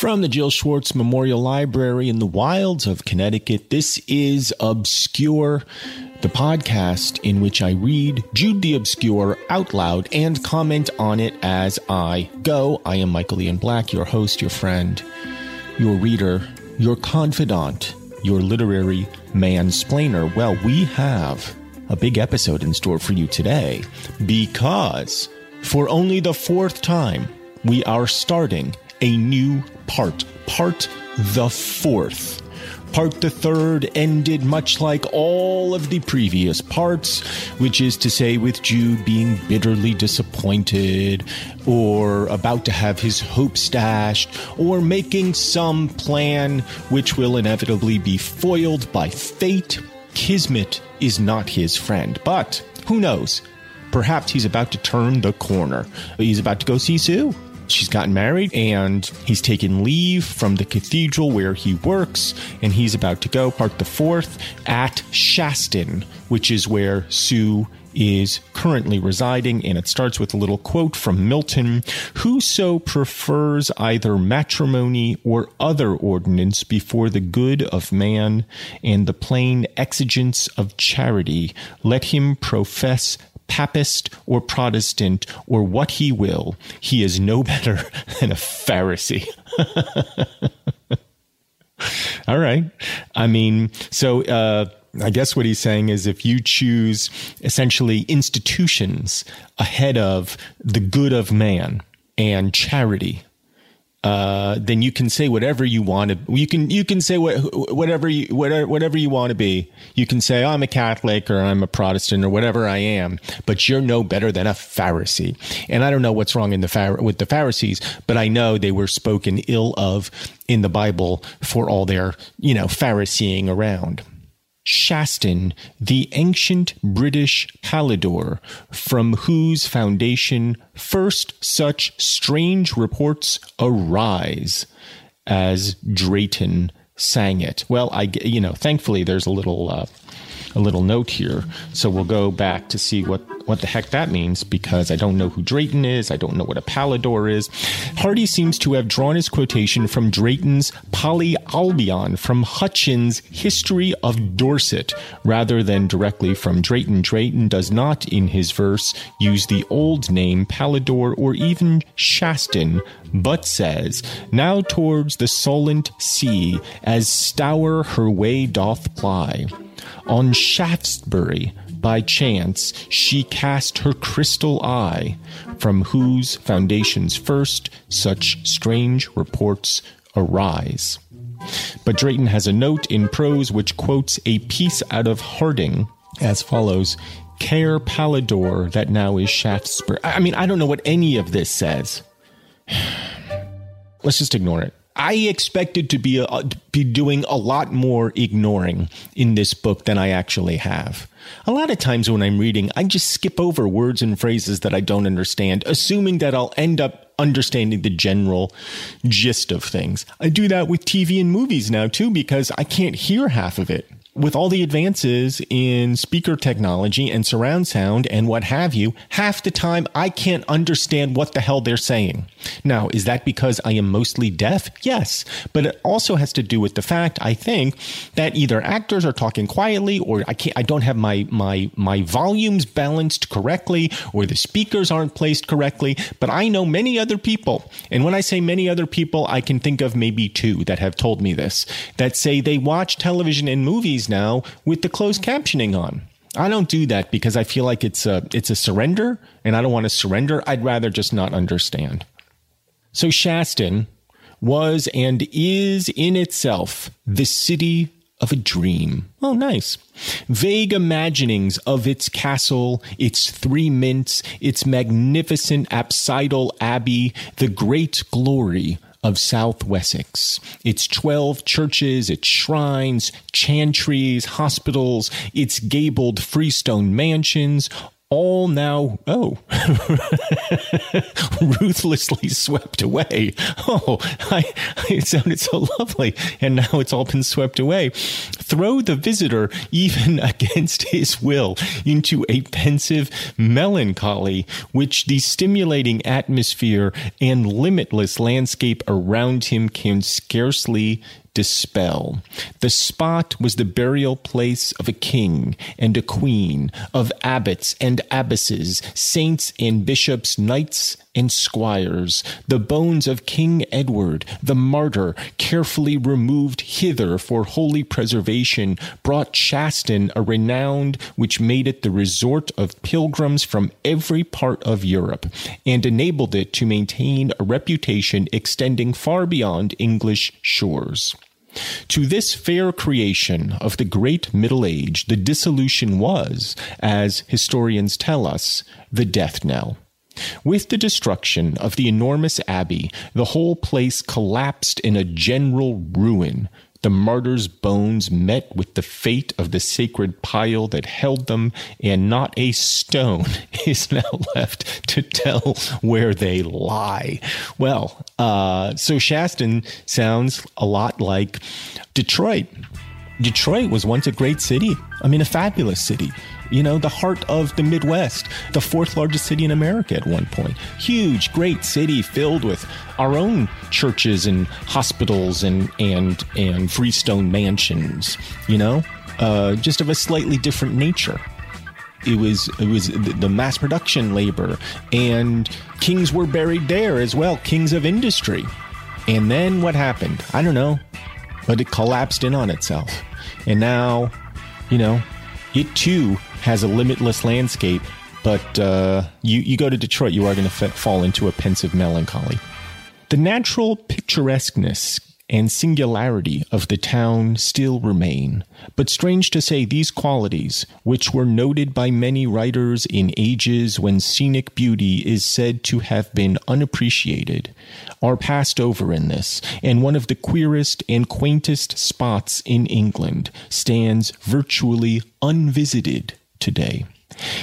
From the Jill Schwartz Memorial Library in the wilds of Connecticut, this is Obscure, the podcast in which I read Jude the Obscure out loud and comment on it as I go. I am Michael Ian Black, your host, your friend, your reader, your confidant, your literary mansplainer. Well, we have a big episode in store for you today because for only the fourth time, we are starting a new part, part the fourth. Part the third ended much like all of the previous parts, which is to say, with Jude being bitterly disappointed, or about to have his hopes dashed, or making some plan which will inevitably be foiled by fate. Kismet is not his friend, but who knows? Perhaps he's about to turn the corner. He's about to go see Sue she's gotten married and he's taken leave from the cathedral where he works and he's about to go part the fourth at Shaston, which is where Sue is currently residing, and it starts with a little quote from Milton. Whoso prefers either matrimony or other ordinance before the good of man and the plain exigence of charity, let him profess Papist or Protestant or what he will, he is no better than a Pharisee. All right. I mean, so uh, I guess what he's saying is if you choose essentially institutions ahead of the good of man and charity, uh, then you can say whatever you want to. You can you can say what, whatever you whatever, whatever you want to be. You can say I'm a Catholic or I'm a Protestant or whatever I am, but you're no better than a Pharisee. And I don't know what's wrong in the with the Pharisees, but I know they were spoken ill of in the Bible for all their you know Phariseeing around. Shaston, the ancient British Palador, from whose foundation first such strange reports arise, as Drayton sang it. Well, I, you know, thankfully there's a little, uh, a little note here, so we'll go back to see what what the heck that means because I don't know who Drayton is. I don't know what a Palador is. Hardy seems to have drawn his quotation from Drayton's Polyolbion from Hutchins' History of Dorset rather than directly from Drayton. Drayton does not, in his verse, use the old name Palador or even Shaston, but says, Now towards the Solent Sea, as Stour her way doth ply. On Shaftesbury, by chance, she cast her crystal eye, from whose foundations first such strange reports arise. But Drayton has a note in prose which quotes a piece out of Harding as follows Caer Palador that now is Shaftesbury. I mean, I don't know what any of this says. Let's just ignore it. I expected to be uh, be doing a lot more ignoring in this book than I actually have. A lot of times when I'm reading, I just skip over words and phrases that I don't understand, assuming that I'll end up understanding the general gist of things. I do that with TV and movies now too because I can't hear half of it with all the advances in speaker technology and surround sound and what have you, half the time I can't understand what the hell they're saying. Now, is that because I am mostly deaf? Yes. But it also has to do with the fact, I think, that either actors are talking quietly or I can't I don't have my my my volumes balanced correctly or the speakers aren't placed correctly. But I know many other people, and when I say many other people, I can think of maybe two that have told me this, that say they watch television and movies movies now with the closed captioning on. I don't do that because I feel like it's a it's a surrender and I don't want to surrender. I'd rather just not understand. So Shaston was and is in itself the city of a dream. Oh, nice. Vague imaginings of its castle, its three mints, its magnificent apsidal abbey, the great glory of South Wessex. Its 12 churches, its shrines, chantries, hospitals, its gabled freestone mansions, all now, oh, ruthlessly swept away. Oh, I, it sounded so lovely. And now it's all been swept away. Throw the visitor, even against his will, into a pensive melancholy, which the stimulating atmosphere and limitless landscape around him can scarcely dispel. The spot was the burial place of a king and a queen, of abbots and abbesses, saints and bishops, knights and squires, the bones of King Edward, the martyr, carefully removed hither for holy preservation, brought Shaston a renown which made it the resort of pilgrims from every part of Europe, and enabled it to maintain a reputation extending far beyond English shores. To this fair creation of the great Middle Age, the dissolution was, as historians tell us, the death knell. With the destruction of the enormous abbey, the whole place collapsed in a general ruin. The martyrs' bones met with the fate of the sacred pile that held them, and not a stone is now left to tell where they lie. Well, uh, so Shaston sounds a lot like Detroit. Detroit was once a great city. I mean, a fabulous city you know, the heart of the Midwest, the fourth largest city in America at one point. Huge, great city filled with our own churches and hospitals and and and freestone mansions, you know, uh, just of a slightly different nature. It was it was the mass production labor, and kings were buried there as well, kings of industry. And then what happened? I don't know, but it collapsed in on itself, and now, you know, it too has a limitless landscape, but uh, you, you go to Detroit, you are going to f- fall into a pensive melancholy. The natural picturesqueness and singularity of the town still remain. But strange to say, these qualities, which were noted by many writers in ages when scenic beauty is said to have been unappreciated, are passed over in this, and one of the queerest and quaintest spots in England stands virtually unvisited today.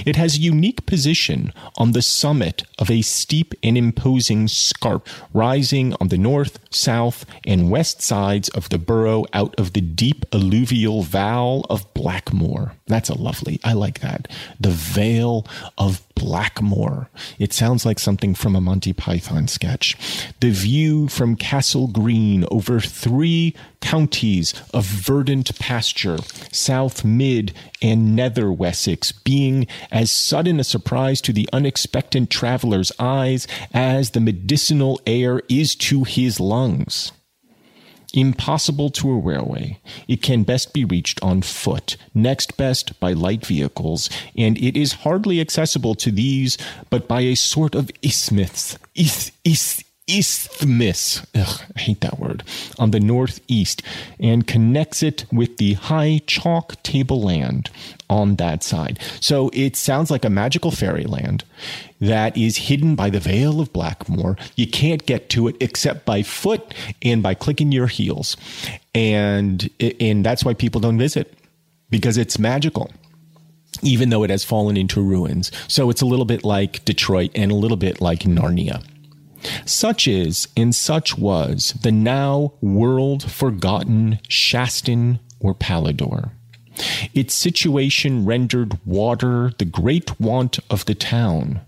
It has a unique position on the summit of a steep and imposing scarp rising on the north, south, and west sides of the borough out of the deep alluvial Vale of Blackmoor. That's a lovely, I like that. The Vale of Blackmoor. It sounds like something from a Monty Python sketch. The view from Castle Green over three counties of verdant pasture, South Mid and Nether Wessex, being as sudden a surprise to the unexpectant traveler's eyes as the medicinal air is to his lungs impossible to a railway. It can best be reached on foot, next best by light vehicles, and it is hardly accessible to these but by a sort of isthmus, is, is, isthmus. Ugh, I hate that word. On the northeast and connects it with the high chalk tableland on that side. So it sounds like a magical fairyland that is hidden by the veil of Blackmoor. You can't get to it except by foot and by clicking your heels. And and that's why people don't visit because it's magical even though it has fallen into ruins. So it's a little bit like Detroit and a little bit like Narnia. Such is and such was the now world forgotten Shaston or Palador. Its situation rendered water the great want of the town,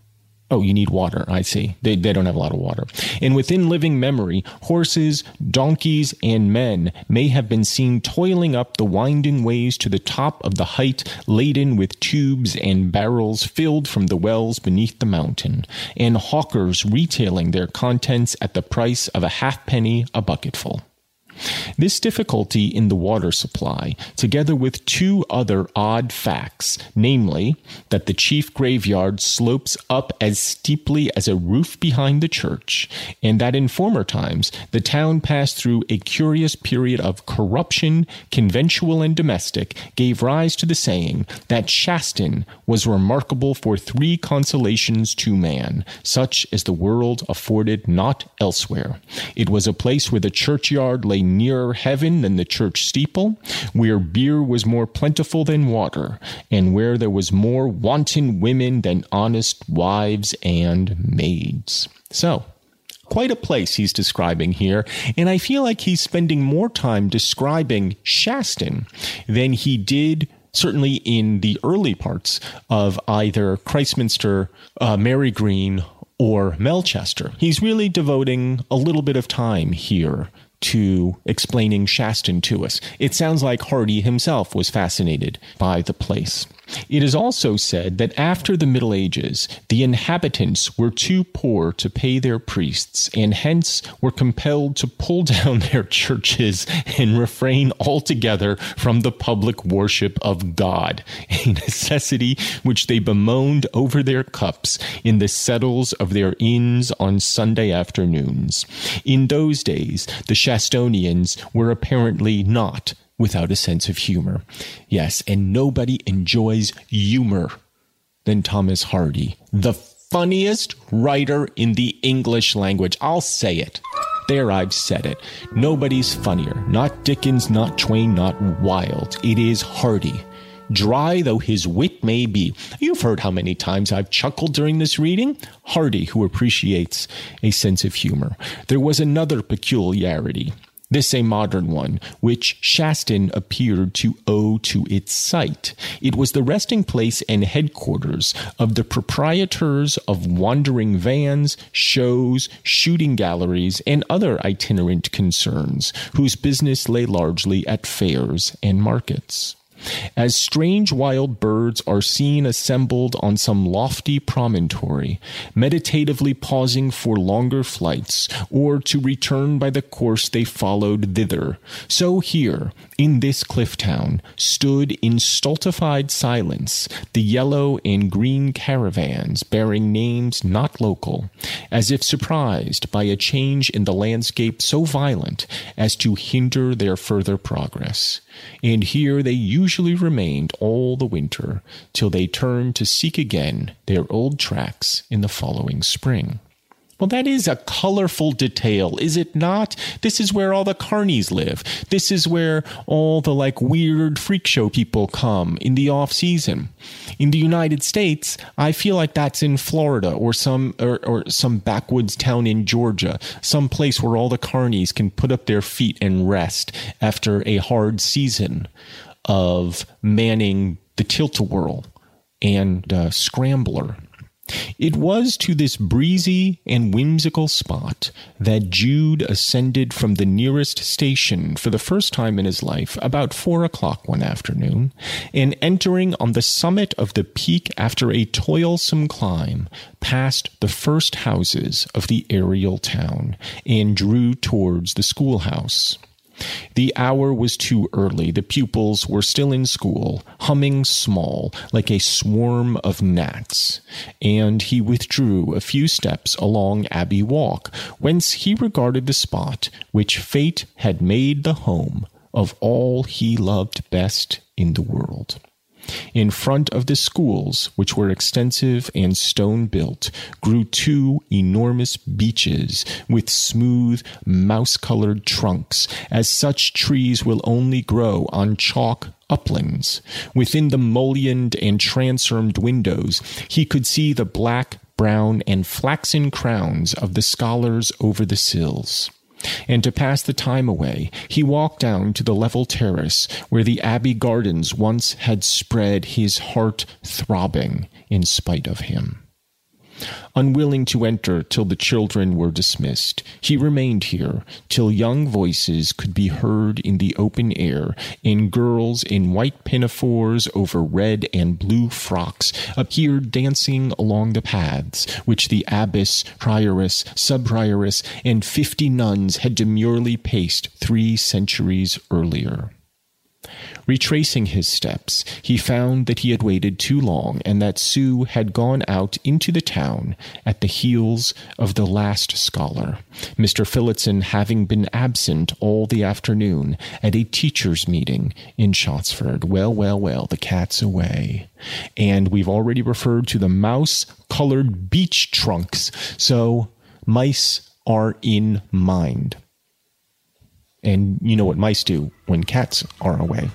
Oh, you need water. I see. They, they don't have a lot of water. And within living memory, horses, donkeys, and men may have been seen toiling up the winding ways to the top of the height, laden with tubes and barrels filled from the wells beneath the mountain, and hawkers retailing their contents at the price of a halfpenny a bucketful. This difficulty in the water supply, together with two other odd facts, namely, that the chief graveyard slopes up as steeply as a roof behind the church, and that in former times the town passed through a curious period of corruption, conventual and domestic, gave rise to the saying that Shaston was remarkable for three consolations to man, such as the world afforded not elsewhere. It was a place where the churchyard lay nearer heaven than the church steeple, where beer was more plentiful than water, and where there was more wanton women than honest wives and maids. So, quite a place he's describing here, and I feel like he's spending more time describing Shaston than he did certainly in the early parts of either Christminster, uh, Marygreen, or Melchester. He's really devoting a little bit of time here to explaining Shaston to us. It sounds like Hardy himself was fascinated by the place. It is also said that after the Middle Ages, the inhabitants were too poor to pay their priests and hence were compelled to pull down their churches and refrain altogether from the public worship of God, a necessity which they bemoaned over their cups in the settles of their inns on Sunday afternoons. In those days, the Shastonians were apparently not without a sense of humor. Yes, and nobody enjoys humor than Thomas Hardy, the funniest writer in the English language. I'll say it. There, I've said it. Nobody's funnier. Not Dickens, not Twain, not Wilde. It is Hardy. Dry though his wit may be. You've heard how many times I've chuckled during this reading. Hardy, who appreciates a sense of humor. There was another peculiarity this a modern one, which Shaston appeared to owe to its site. It was the resting place and headquarters of the proprietors of wandering vans, shows, shooting galleries, and other itinerant concerns, whose business lay largely at fairs and markets. As strange wild birds are seen assembled on some lofty promontory, meditatively pausing for longer flights, or to return by the course they followed thither, so here, in this cliff town, stood in stultified silence the yellow and green caravans bearing names not local, as if surprised by a change in the landscape so violent as to hinder their further progress and here they usually remained all the winter till they turned to seek again their old tracks in the following spring. Well, that is a colorful detail, is it not? This is where all the carnies live. This is where all the like weird freak show people come in the off season. In the United States, I feel like that's in Florida or some or, or some backwoods town in Georgia, some place where all the carnies can put up their feet and rest after a hard season of manning the tilt-a-whirl and uh, scrambler it was to this breezy and whimsical spot that Jude ascended from the nearest station for the first time in his life about four o'clock one afternoon, and entering on the summit of the peak after a toilsome climb, passed the first houses of the aerial town and drew towards the schoolhouse. The hour was too early. The pupils were still in school, humming small, like a swarm of gnats, and he withdrew a few steps along Abbey Walk, whence he regarded the spot which fate had made the home of all he loved best in the world. In front of the schools, which were extensive and stone built, grew two enormous beeches with smooth, mouse colored trunks, as such trees will only grow on chalk uplands. Within the mullioned and transomed windows, he could see the black, brown, and flaxen crowns of the scholars over the sills and to pass the time away, he walked down to the level terrace where the Abbey Gardens once had spread his heart throbbing in spite of him. Unwilling to enter till the children were dismissed, he remained here till young voices could be heard in the open air, and girls in white pinafores over red and blue frocks appeared dancing along the paths which the abbess, prioress, subprioress, and fifty nuns had demurely paced three centuries earlier. Retracing his steps, he found that he had waited too long and that Sue had gone out into the town at the heels of the last scholar, Mr. Phillotson having been absent all the afternoon at a teachers' meeting in Shottsford. Well, well, well, the cat's away. And we've already referred to the mouse colored beech trunks, so mice are in mind. And you know what mice do when cats are away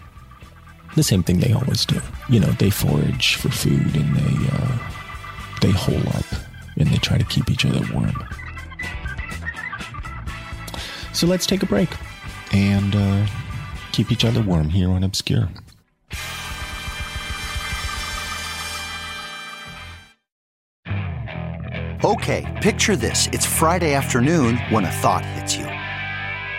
the same thing they always do. You know, they forage for food and they uh, they hole up and they try to keep each other warm. So let's take a break and uh, keep each other warm here on Obscure. Okay, picture this. It's Friday afternoon when a thought hits you.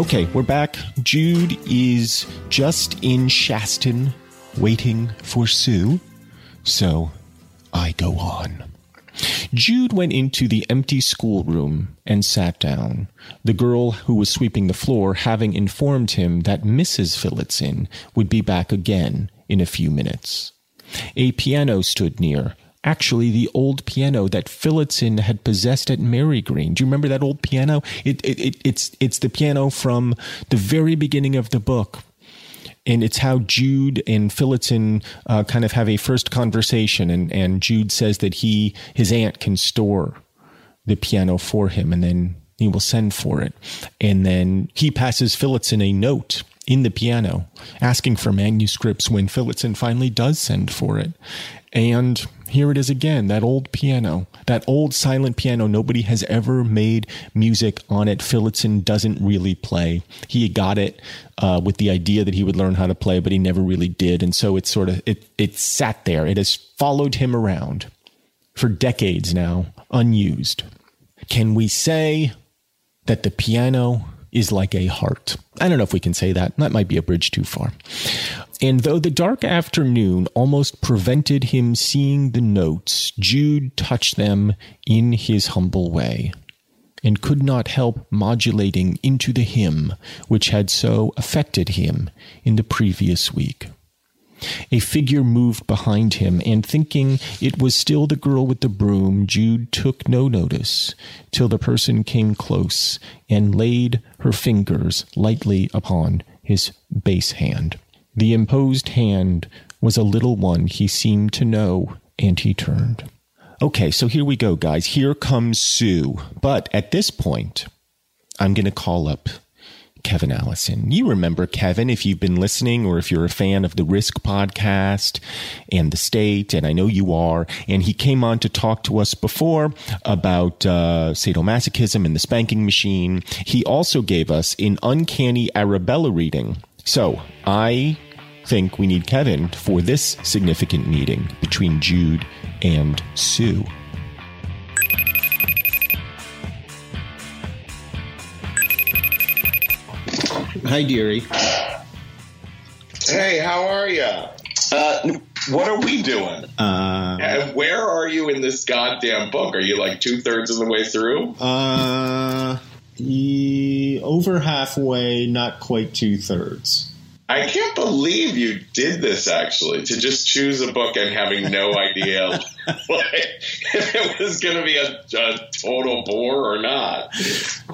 Okay, we're back. Jude is just in Shaston waiting for Sue. So I go on. Jude went into the empty schoolroom and sat down, the girl who was sweeping the floor having informed him that Mrs. Phillotson would be back again in a few minutes. A piano stood near, actually the old piano that Phillotson had possessed at Marygreen. Do you remember that old piano? It, it, it, it's it's the piano from the very beginning of the book. And it's how Jude and Phillotson uh, kind of have a first conversation, and, and Jude says that he his aunt can store the piano for him, and then he will send for it. And then he passes Phillotson a note in the piano asking for manuscripts when Phillotson finally does send for it. And here it is again, that old piano, that old silent piano. Nobody has ever made music on it. Phillotson doesn't really play. He got it uh, with the idea that he would learn how to play, but he never really did. And so it's sort of, it, it sat there. It has followed him around for decades now, unused. Can we say that the piano is like a heart. I don't know if we can say that. That might be a bridge too far. And though the dark afternoon almost prevented him seeing the notes, Jude touched them in his humble way and could not help modulating into the hymn which had so affected him in the previous week. A figure moved behind him, and thinking it was still the girl with the broom, Jude took no notice till the person came close and laid her fingers lightly upon his bass hand. The imposed hand was a little one he seemed to know, and he turned. Okay, so here we go, guys. Here comes Sue. But at this point, I'm going to call up Kevin Allison. You remember Kevin if you've been listening or if you're a fan of the Risk podcast and the state, and I know you are. And he came on to talk to us before about uh, sadomasochism and the spanking machine. He also gave us an uncanny Arabella reading. So I think we need Kevin for this significant meeting between Jude and Sue. Hi, dearie. Hey, how are you? Uh, what are we doing? Uh, And where are you in this goddamn book? Are you like two thirds of the way through? uh, ye- over halfway, not quite two thirds. I can't believe you did this actually to just choose a book and having no idea like, if it was going to be a, a total bore or not.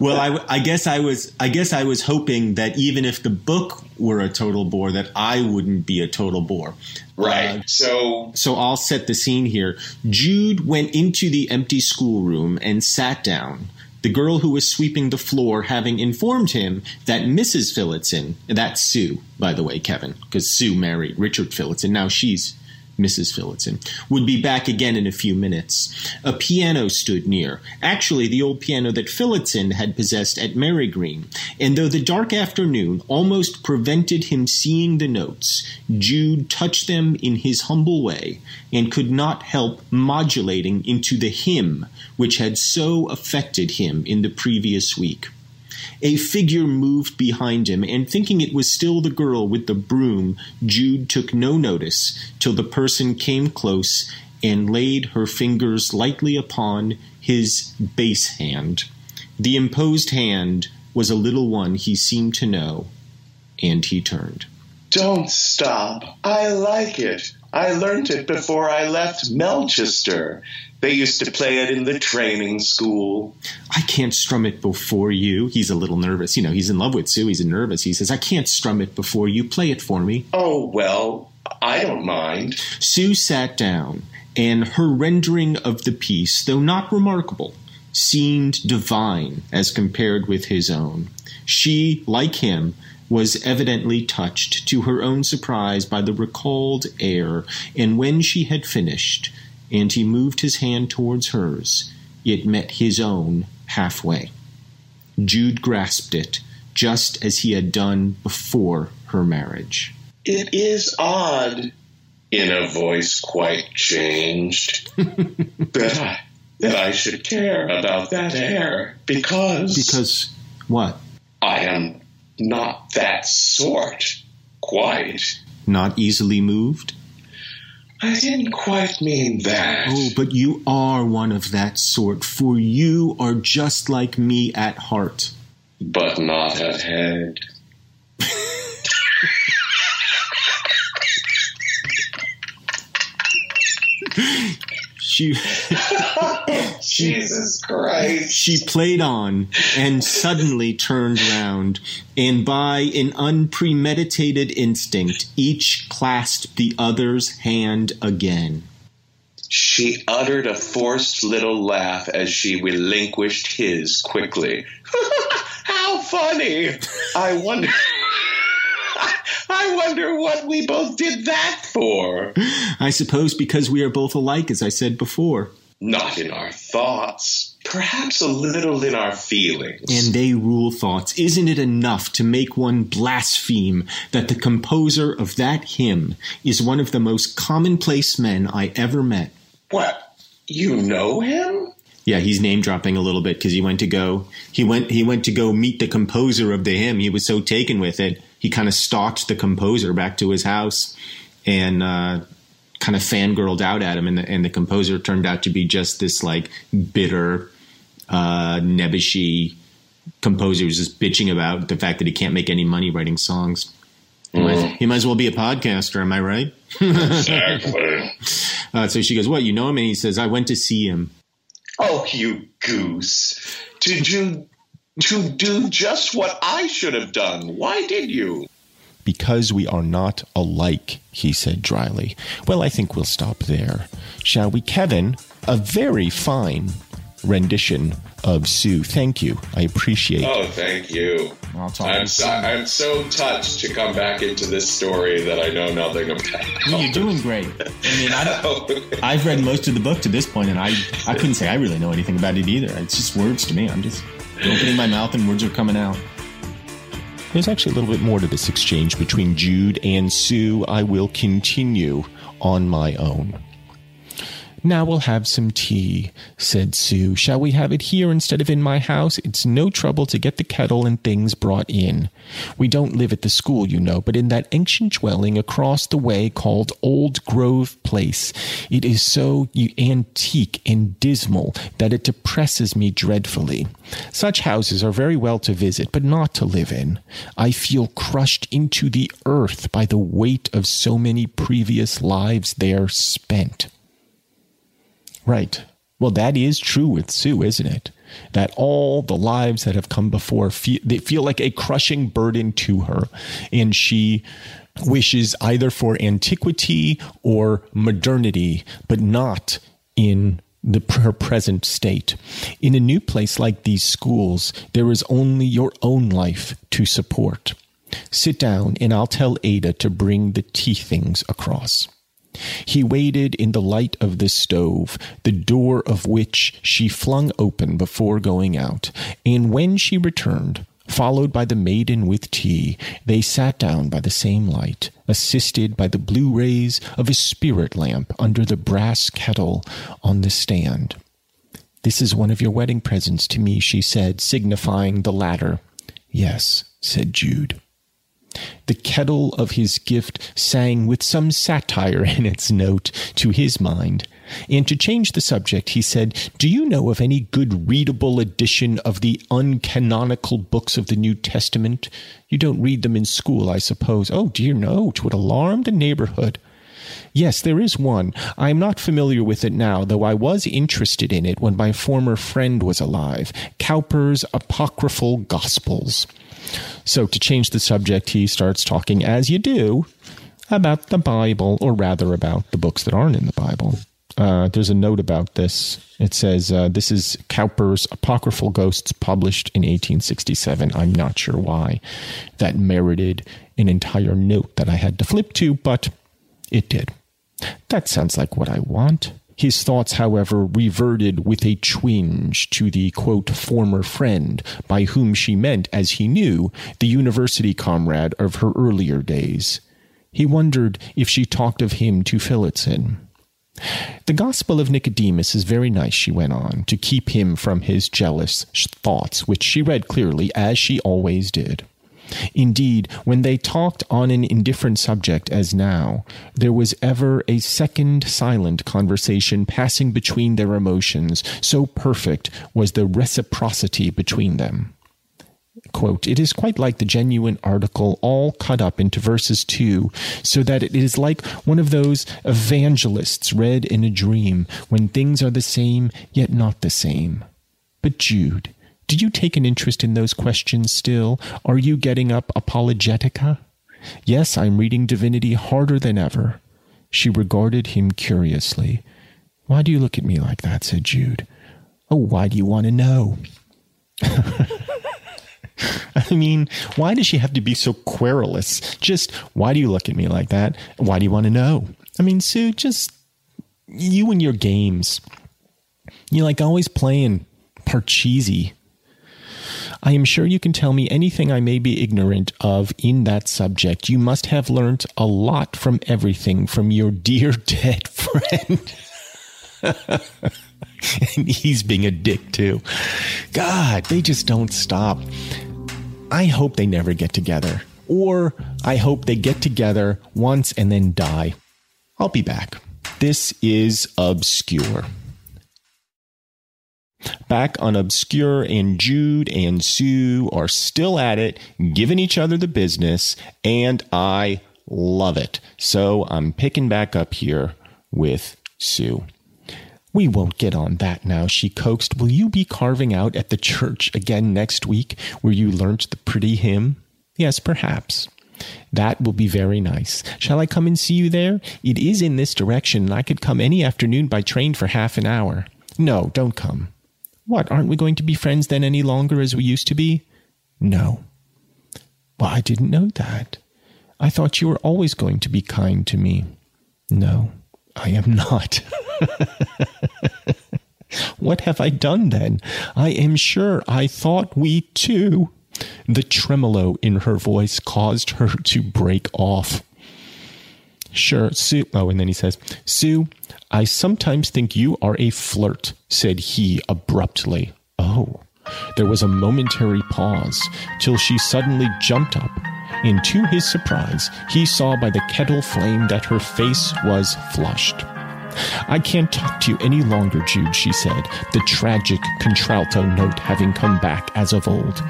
Well, I, I guess I was I guess I was hoping that even if the book were a total bore, that I wouldn't be a total bore. Right. Uh, so So I'll set the scene here. Jude went into the empty schoolroom and sat down. The girl who was sweeping the floor having informed him that Mrs. Phillotson, that's Sue, by the way, Kevin, because Sue married Richard Phillotson. Now she's Mrs. Phillotson, would be back again in a few minutes. A piano stood near, actually the old piano that Phillotson had possessed at Marygreen, and though the dark afternoon almost prevented him seeing the notes, Jude touched them in his humble way and could not help modulating into the hymn which had so affected him in the previous week. A figure moved behind him, and thinking it was still the girl with the broom, Jude took no notice till the person came close and laid her fingers lightly upon his bass hand. The imposed hand was a little one he seemed to know, and he turned. don't stop. I like it. I learned it before I left Melchester. They used to play it in the training school. I can't strum it before you. He's a little nervous. You know, he's in love with Sue. He's nervous. He says, I can't strum it before you. Play it for me. Oh, well, I don't mind. Sue sat down, and her rendering of the piece, though not remarkable, seemed divine as compared with his own. She, like him, was evidently touched to her own surprise by the recalled air, and when she had finished, and he moved his hand towards hers, it met his own halfway. Jude grasped it, just as he had done before her marriage. It is odd, in a voice quite changed, that I that I should care about that hair because Because what? I am not that sort. Quite. Not easily moved? I didn't quite mean that. Oh, but you are one of that sort, for you are just like me at heart. But not at head. She Jesus Christ. she played on and suddenly turned round, and by an unpremeditated instinct, each clasped the other's hand again. She uttered a forced little laugh as she relinquished his quickly. How funny! I wonder. I wonder what we both did that for. I suppose because we are both alike, as I said before. Not in our thoughts, perhaps a little in our feelings. And they rule thoughts. Isn't it enough to make one blaspheme that the composer of that hymn is one of the most commonplace men I ever met? what? You know him? Yeah, he's name dropping a little bit because he went to go he went he went to go meet the composer of the hymn. He was so taken with it, he kind of stalked the composer back to his house and uh, kind of fangirled out at him. And the, and the composer turned out to be just this like bitter, uh, nebbishy composer who's just bitching about the fact that he can't make any money writing songs. He, might, he might as well be a podcaster, am I right? Exactly. Uh, so she goes, "What? You know him?" And he says, "I went to see him." oh, you goose. Did you to do just what I should have done? Why did you? Because we are not alike, he said dryly. Well, I think we'll stop there. Shall we, Kevin? A very fine rendition of Sue. Thank you. I appreciate Oh, thank you. I'll talk I'm so, I'm so touched to come back into this story that I know nothing about. You're doing great. I mean, I, I've read most of the book to this point, and I, I couldn't say I really know anything about it either. It's just words to me. I'm just opening my mouth and words are coming out. There's actually a little bit more to this exchange between Jude and Sue. I will continue on my own. Now we'll have some tea, said Sue. Shall we have it here instead of in my house? It's no trouble to get the kettle and things brought in. We don't live at the school, you know, but in that ancient dwelling across the way called Old Grove Place. It is so antique and dismal that it depresses me dreadfully. Such houses are very well to visit, but not to live in. I feel crushed into the earth by the weight of so many previous lives there spent. Right. Well, that is true with Sue, isn't it? That all the lives that have come before feel, they feel like a crushing burden to her, and she wishes either for antiquity or modernity, but not in the her present state. In a new place like these schools, there is only your own life to support. Sit down, and I'll tell Ada to bring the tea things across. He waited in the light of the stove, the door of which she flung open before going out, and when she returned, followed by the maiden with tea, they sat down by the same light, assisted by the blue rays of a spirit lamp under the brass kettle on the stand. This is one of your wedding presents to me, she said, signifying the latter. Yes, said Jude. The kettle of his gift sang with some satire in its note to his mind. And to change the subject, he said, Do you know of any good readable edition of the uncanonical books of the New Testament? You don't read them in school, I suppose. Oh, dear, no. It would alarm the neighborhood. Yes, there is one. I am not familiar with it now, though I was interested in it when my former friend was alive. Cowper's Apocryphal Gospels. So, to change the subject, he starts talking, as you do, about the Bible, or rather about the books that aren't in the Bible. Uh, there's a note about this. It says, uh, This is Cowper's Apocryphal Gospels, published in 1867. I'm not sure why that merited an entire note that I had to flip to, but it did. That sounds like what I want. His thoughts, however, reverted with a twinge to the quote, former friend, by whom she meant, as he knew, the university comrade of her earlier days. He wondered if she talked of him to Phillotson. The Gospel of Nicodemus is very nice, she went on, to keep him from his jealous thoughts, which she read clearly, as she always did. Indeed, when they talked on an indifferent subject as now, there was ever a second silent conversation passing between their emotions, so perfect was the reciprocity between them. Quote, it is quite like the genuine article, all cut up into verses too, so that it is like one of those evangelists read in a dream, when things are the same, yet not the same. But Jude, do you take an interest in those questions still? Are you getting up apologetics? Yes, I'm reading divinity harder than ever. She regarded him curiously. Why do you look at me like that? said Jude. Oh, why do you want to know? I mean, why does she have to be so querulous? Just, why do you look at me like that? Why do you want to know? I mean, Sue, just you and your games. You're like always playing Parcheesi. I am sure you can tell me anything I may be ignorant of in that subject. You must have learnt a lot from everything from your dear dead friend. and he's being a dick too. God, they just don't stop. I hope they never get together. Or I hope they get together once and then die. I'll be back. This is Obscure. Back on Obscure, and Jude and Sue are still at it, giving each other the business, and I love it. So I'm picking back up here with Sue. We won't get on that now, she coaxed. Will you be carving out at the church again next week where you learnt the pretty hymn? Yes, perhaps. That will be very nice. Shall I come and see you there? It is in this direction, and I could come any afternoon by train for half an hour. No, don't come. What, aren't we going to be friends then any longer as we used to be? No. Well, I didn't know that. I thought you were always going to be kind to me. No, I am not. what have I done then? I am sure I thought we too. The tremolo in her voice caused her to break off. Sure, Sue. Oh, and then he says, Sue, I sometimes think you are a flirt, said he abruptly. Oh. There was a momentary pause, till she suddenly jumped up, and to his surprise, he saw by the kettle flame that her face was flushed. I can't talk to you any longer, Jude, she said, the tragic contralto note having come back as of old.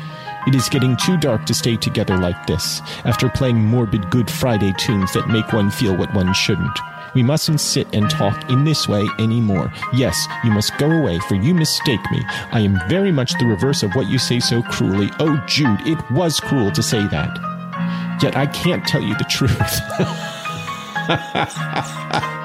It is getting too dark to stay together like this, after playing morbid Good Friday tunes that make one feel what one shouldn't. We mustn't sit and talk in this way any more. Yes, you must go away, for you mistake me. I am very much the reverse of what you say so cruelly. Oh, Jude, it was cruel to say that. Yet I can't tell you the truth.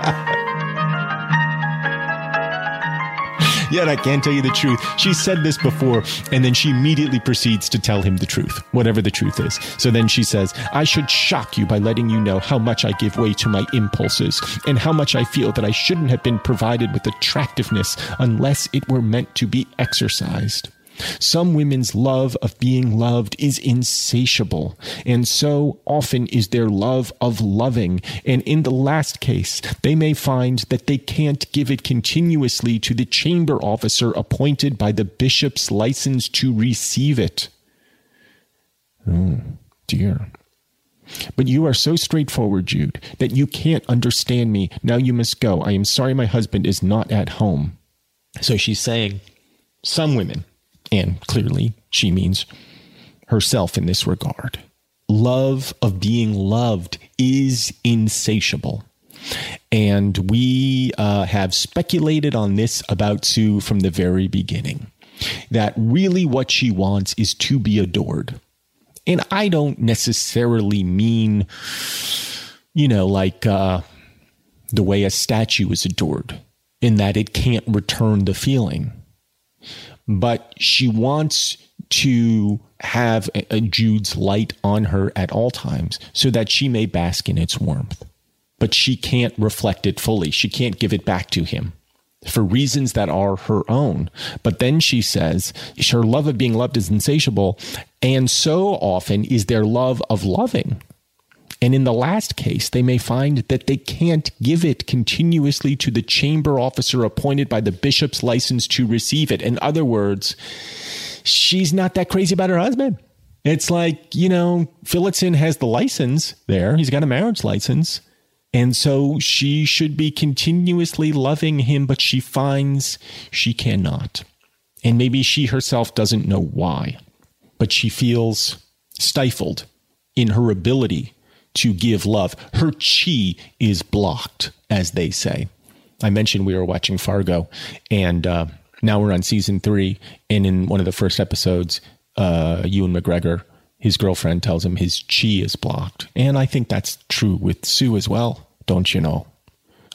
Yet I can't tell you the truth. She said this before, and then she immediately proceeds to tell him the truth, whatever the truth is. So then she says, I should shock you by letting you know how much I give way to my impulses, and how much I feel that I shouldn't have been provided with attractiveness unless it were meant to be exercised. Some women's love of being loved is insatiable, and so often is their love of loving. And in the last case, they may find that they can't give it continuously to the chamber officer appointed by the bishop's license to receive it. Oh, dear. But you are so straightforward, Jude, that you can't understand me. Now you must go. I am sorry my husband is not at home. So she's saying, some women and clearly she means herself in this regard. Love of being loved is insatiable. And we uh, have speculated on this about Sue from the very beginning that really what she wants is to be adored. And I don't necessarily mean, you know, like uh, the way a statue is adored, in that it can't return the feeling but she wants to have a, a Jude's light on her at all times so that she may bask in its warmth. But she can't reflect it fully. She can't give it back to him for reasons that are her own. But then she says her love of being loved is insatiable. And so often is their love of loving and in the last case, they may find that they can't give it continuously to the chamber officer appointed by the bishop's license to receive it. In other words, she's not that crazy about her husband. It's like, you know, Phillotson has the license there, he's got a marriage license. And so she should be continuously loving him, but she finds she cannot. And maybe she herself doesn't know why, but she feels stifled in her ability to give love. Her chi is blocked, as they say. I mentioned we were watching Fargo, and uh, now we're on season three. And in one of the first episodes, uh, Ewan McGregor, his girlfriend, tells him his chi is blocked. And I think that's true with Sue as well, don't you know?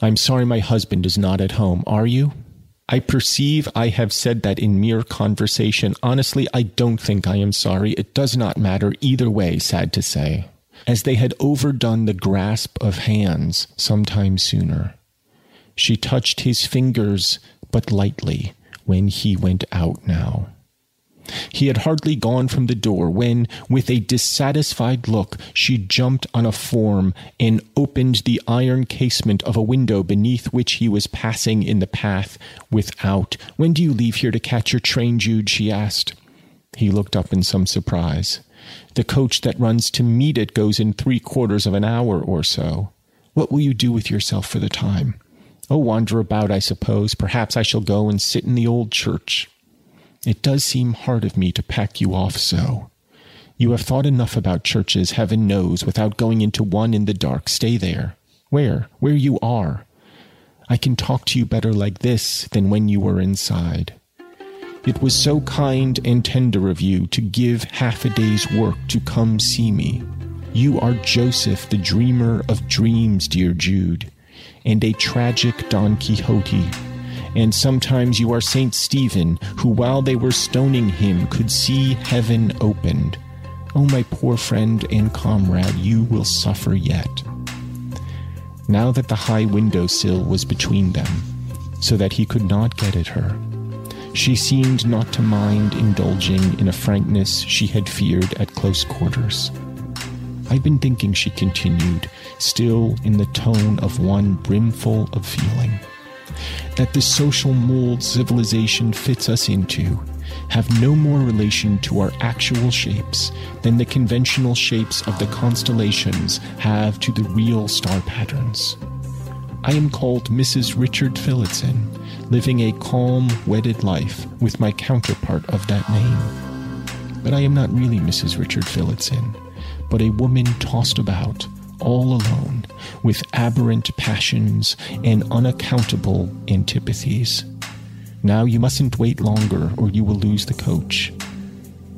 I'm sorry my husband is not at home. Are you? I perceive I have said that in mere conversation. Honestly, I don't think I am sorry. It does not matter either way, sad to say as they had overdone the grasp of hands some time sooner. She touched his fingers but lightly when he went out now. He had hardly gone from the door when, with a dissatisfied look, she jumped on a form and opened the iron casement of a window beneath which he was passing in the path without. When do you leave here to catch your train, Jude? she asked. He looked up in some surprise. The coach that runs to meet it goes in three quarters of an hour or so. What will you do with yourself for the time? Oh, wander about, I suppose. Perhaps I shall go and sit in the old church. It does seem hard of me to pack you off so. You have thought enough about churches, heaven knows, without going into one in the dark. Stay there. Where? Where you are. I can talk to you better like this than when you were inside. It was so kind and tender of you to give half a day's work to come see me. You are Joseph, the dreamer of dreams, dear Jude, and a tragic Don Quixote and sometimes you are Saint Stephen, who while they were stoning him could see heaven opened. Oh, my poor friend and comrade, you will suffer yet. Now that the high window sill was between them, so that he could not get at her, she seemed not to mind indulging in a frankness she had feared at close quarters. I've been thinking, she continued, still in the tone of one brimful of feeling that the social mold civilization fits us into have no more relation to our actual shapes than the conventional shapes of the constellations have to the real star patterns. I am called Mrs. Richard Phillotson, living a calm, wedded life with my counterpart of that name. But I am not really Mrs. Richard Phillotson, but a woman tossed about all alone, with aberrant passions and unaccountable antipathies. Now you mustn't wait longer, or you will lose the coach.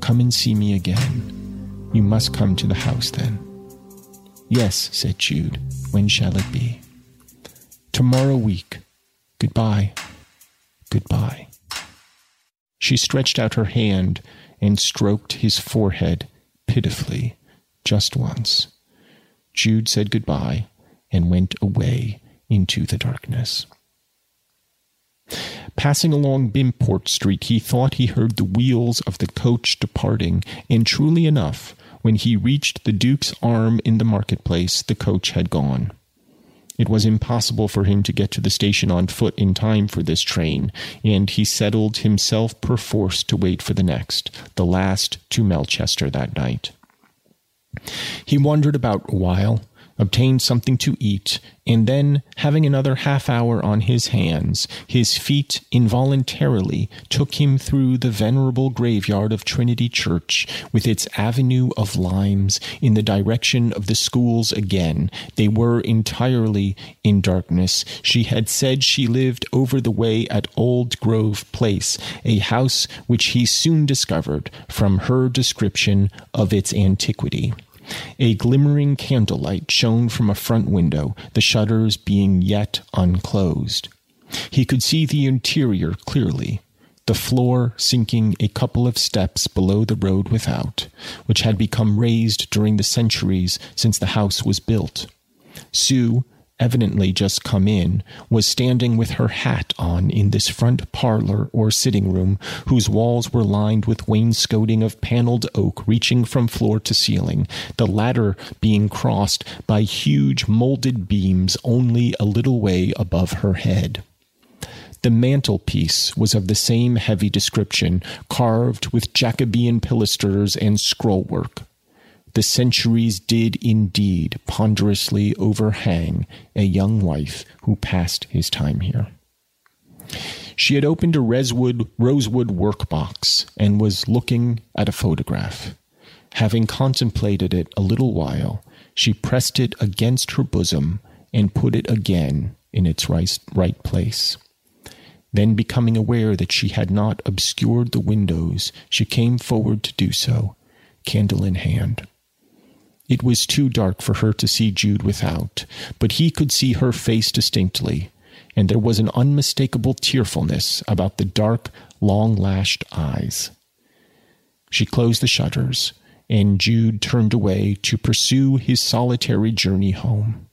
Come and see me again. You must come to the house then. Yes, said Jude. When shall it be? Tomorrow week. Goodbye. Goodbye. She stretched out her hand and stroked his forehead pitifully just once. Jude said goodbye and went away into the darkness. Passing along Bimport Street, he thought he heard the wheels of the coach departing, and truly enough, when he reached the Duke's Arm in the marketplace, the coach had gone. It was impossible for him to get to the station on foot in time for this train, and he settled himself perforce to wait for the next, the last to Melchester that night. He wandered about a while, obtained something to eat, and then, having another half hour on his hands, his feet involuntarily took him through the venerable graveyard of Trinity Church, with its avenue of limes, in the direction of the schools again. They were entirely in darkness. She had said she lived over the way at Old Grove Place, a house which he soon discovered from her description of its antiquity. A glimmering candlelight shone from a front window, the shutters being yet unclosed. He could see the interior clearly, the floor sinking a couple of steps below the road without, which had become raised during the centuries since the house was built. Sue evidently just come in, was standing with her hat on in this front parlor or sitting room, whose walls were lined with wainscoting of paneled oak reaching from floor to ceiling, the latter being crossed by huge molded beams only a little way above her head. The mantelpiece was of the same heavy description, carved with Jacobean pilasters and scrollwork. The centuries did indeed ponderously overhang a young wife who passed his time here. She had opened a rosewood, rosewood workbox and was looking at a photograph. Having contemplated it a little while, she pressed it against her bosom and put it again in its right, right place. Then, becoming aware that she had not obscured the windows, she came forward to do so, candle in hand. It was too dark for her to see Jude without, but he could see her face distinctly, and there was an unmistakable tearfulness about the dark, long lashed eyes. She closed the shutters, and Jude turned away to pursue his solitary journey home.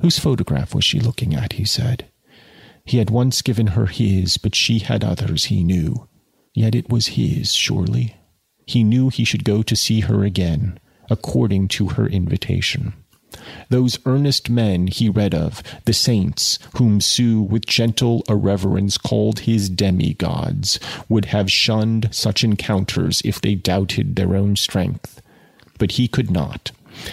Whose photograph was she looking at? he said. He had once given her his, but she had others, he knew. Yet it was his, surely. he knew he should go to see her again, according to her invitation. Those earnest men he read of, the saints, whom Sue with gentle irreverence called his demigods, would have shunned such encounters if they doubted their own strength. But he could not.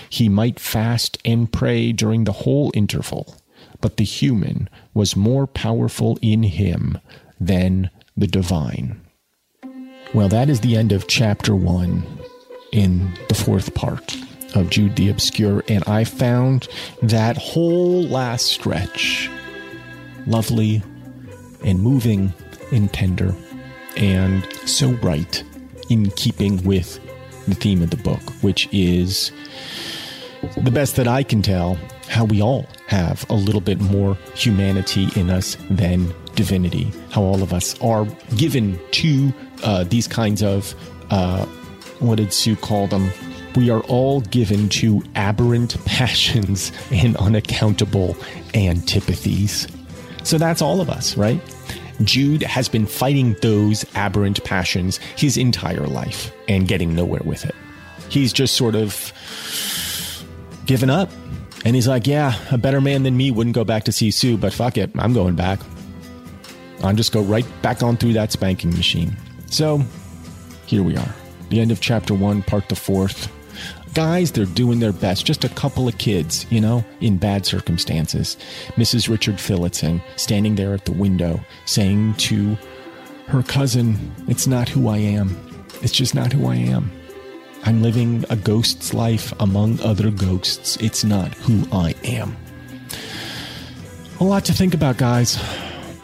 He might fast and pray during the whole interval, but the human was more powerful in him than the divine. Well, that is the end of chapter one in the fourth part of Jude the Obscure, and I found that whole last stretch lovely and moving and tender and so right in keeping with the theme of the book, which is the best that I can tell how we all have a little bit more humanity in us than divinity, how all of us are given to uh, these kinds of, uh, what did Sue call them? We are all given to aberrant passions and unaccountable antipathies. So that's all of us, right? Jude has been fighting those aberrant passions his entire life and getting nowhere with it. He's just sort of given up. And he's like, yeah, a better man than me wouldn't go back to see Sue, but fuck it, I'm going back. I'll just go right back on through that spanking machine. So here we are. The end of chapter one, part the fourth. Guys, they're doing their best. Just a couple of kids, you know, in bad circumstances. Mrs. Richard Phillotson standing there at the window saying to her cousin, It's not who I am. It's just not who I am. I'm living a ghost's life among other ghosts. It's not who I am. A lot to think about, guys.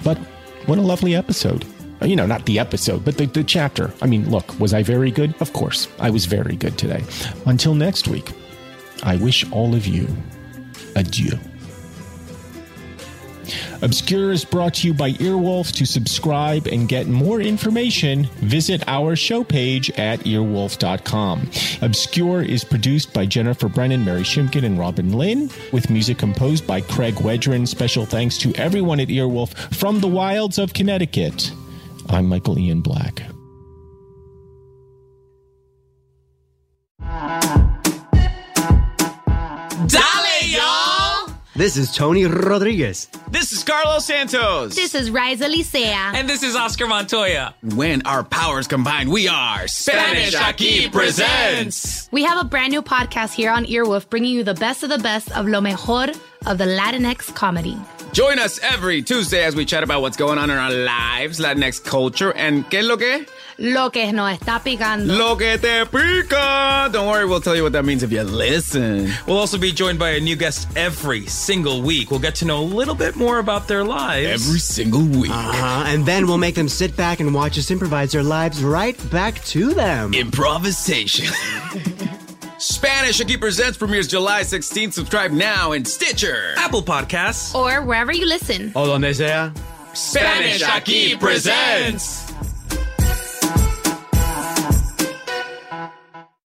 But what a lovely episode. Uh, You know, not the episode, but the, the chapter. I mean, look, was I very good? Of course, I was very good today. Until next week, I wish all of you adieu. Obscure is brought to you by Earwolf. To subscribe and get more information, visit our show page at earwolf.com. Obscure is produced by Jennifer Brennan, Mary Shimkin, and Robin Lynn, with music composed by Craig Wedren. Special thanks to everyone at Earwolf from the wilds of Connecticut. I'm Michael Ian Black. Dale, y'all! This is Tony Rodriguez. This is Carlos Santos. This is Raiza Licea. and this is Oscar Montoya. When our powers combine, we are Spanish Aquí presents. We have a brand new podcast here on Earwolf bringing you the best of the best of lo mejor of the Latinx comedy. Join us every Tuesday as we chat about what's going on in our lives, Latinx culture, and ¿qué es lo que? Lo que nos está picando. Lo que te pica! Don't worry, we'll tell you what that means if you listen. We'll also be joined by a new guest every single week. We'll get to know a little bit more about their lives. Every single week. Uh-huh. And then we'll make them sit back and watch us improvise their lives right back to them. Improvisation. Spanish Aquí Presents premieres July 16th. Subscribe now in Stitcher. Apple Podcasts. Or wherever you listen. O donde sea. Spanish Aquí Presents.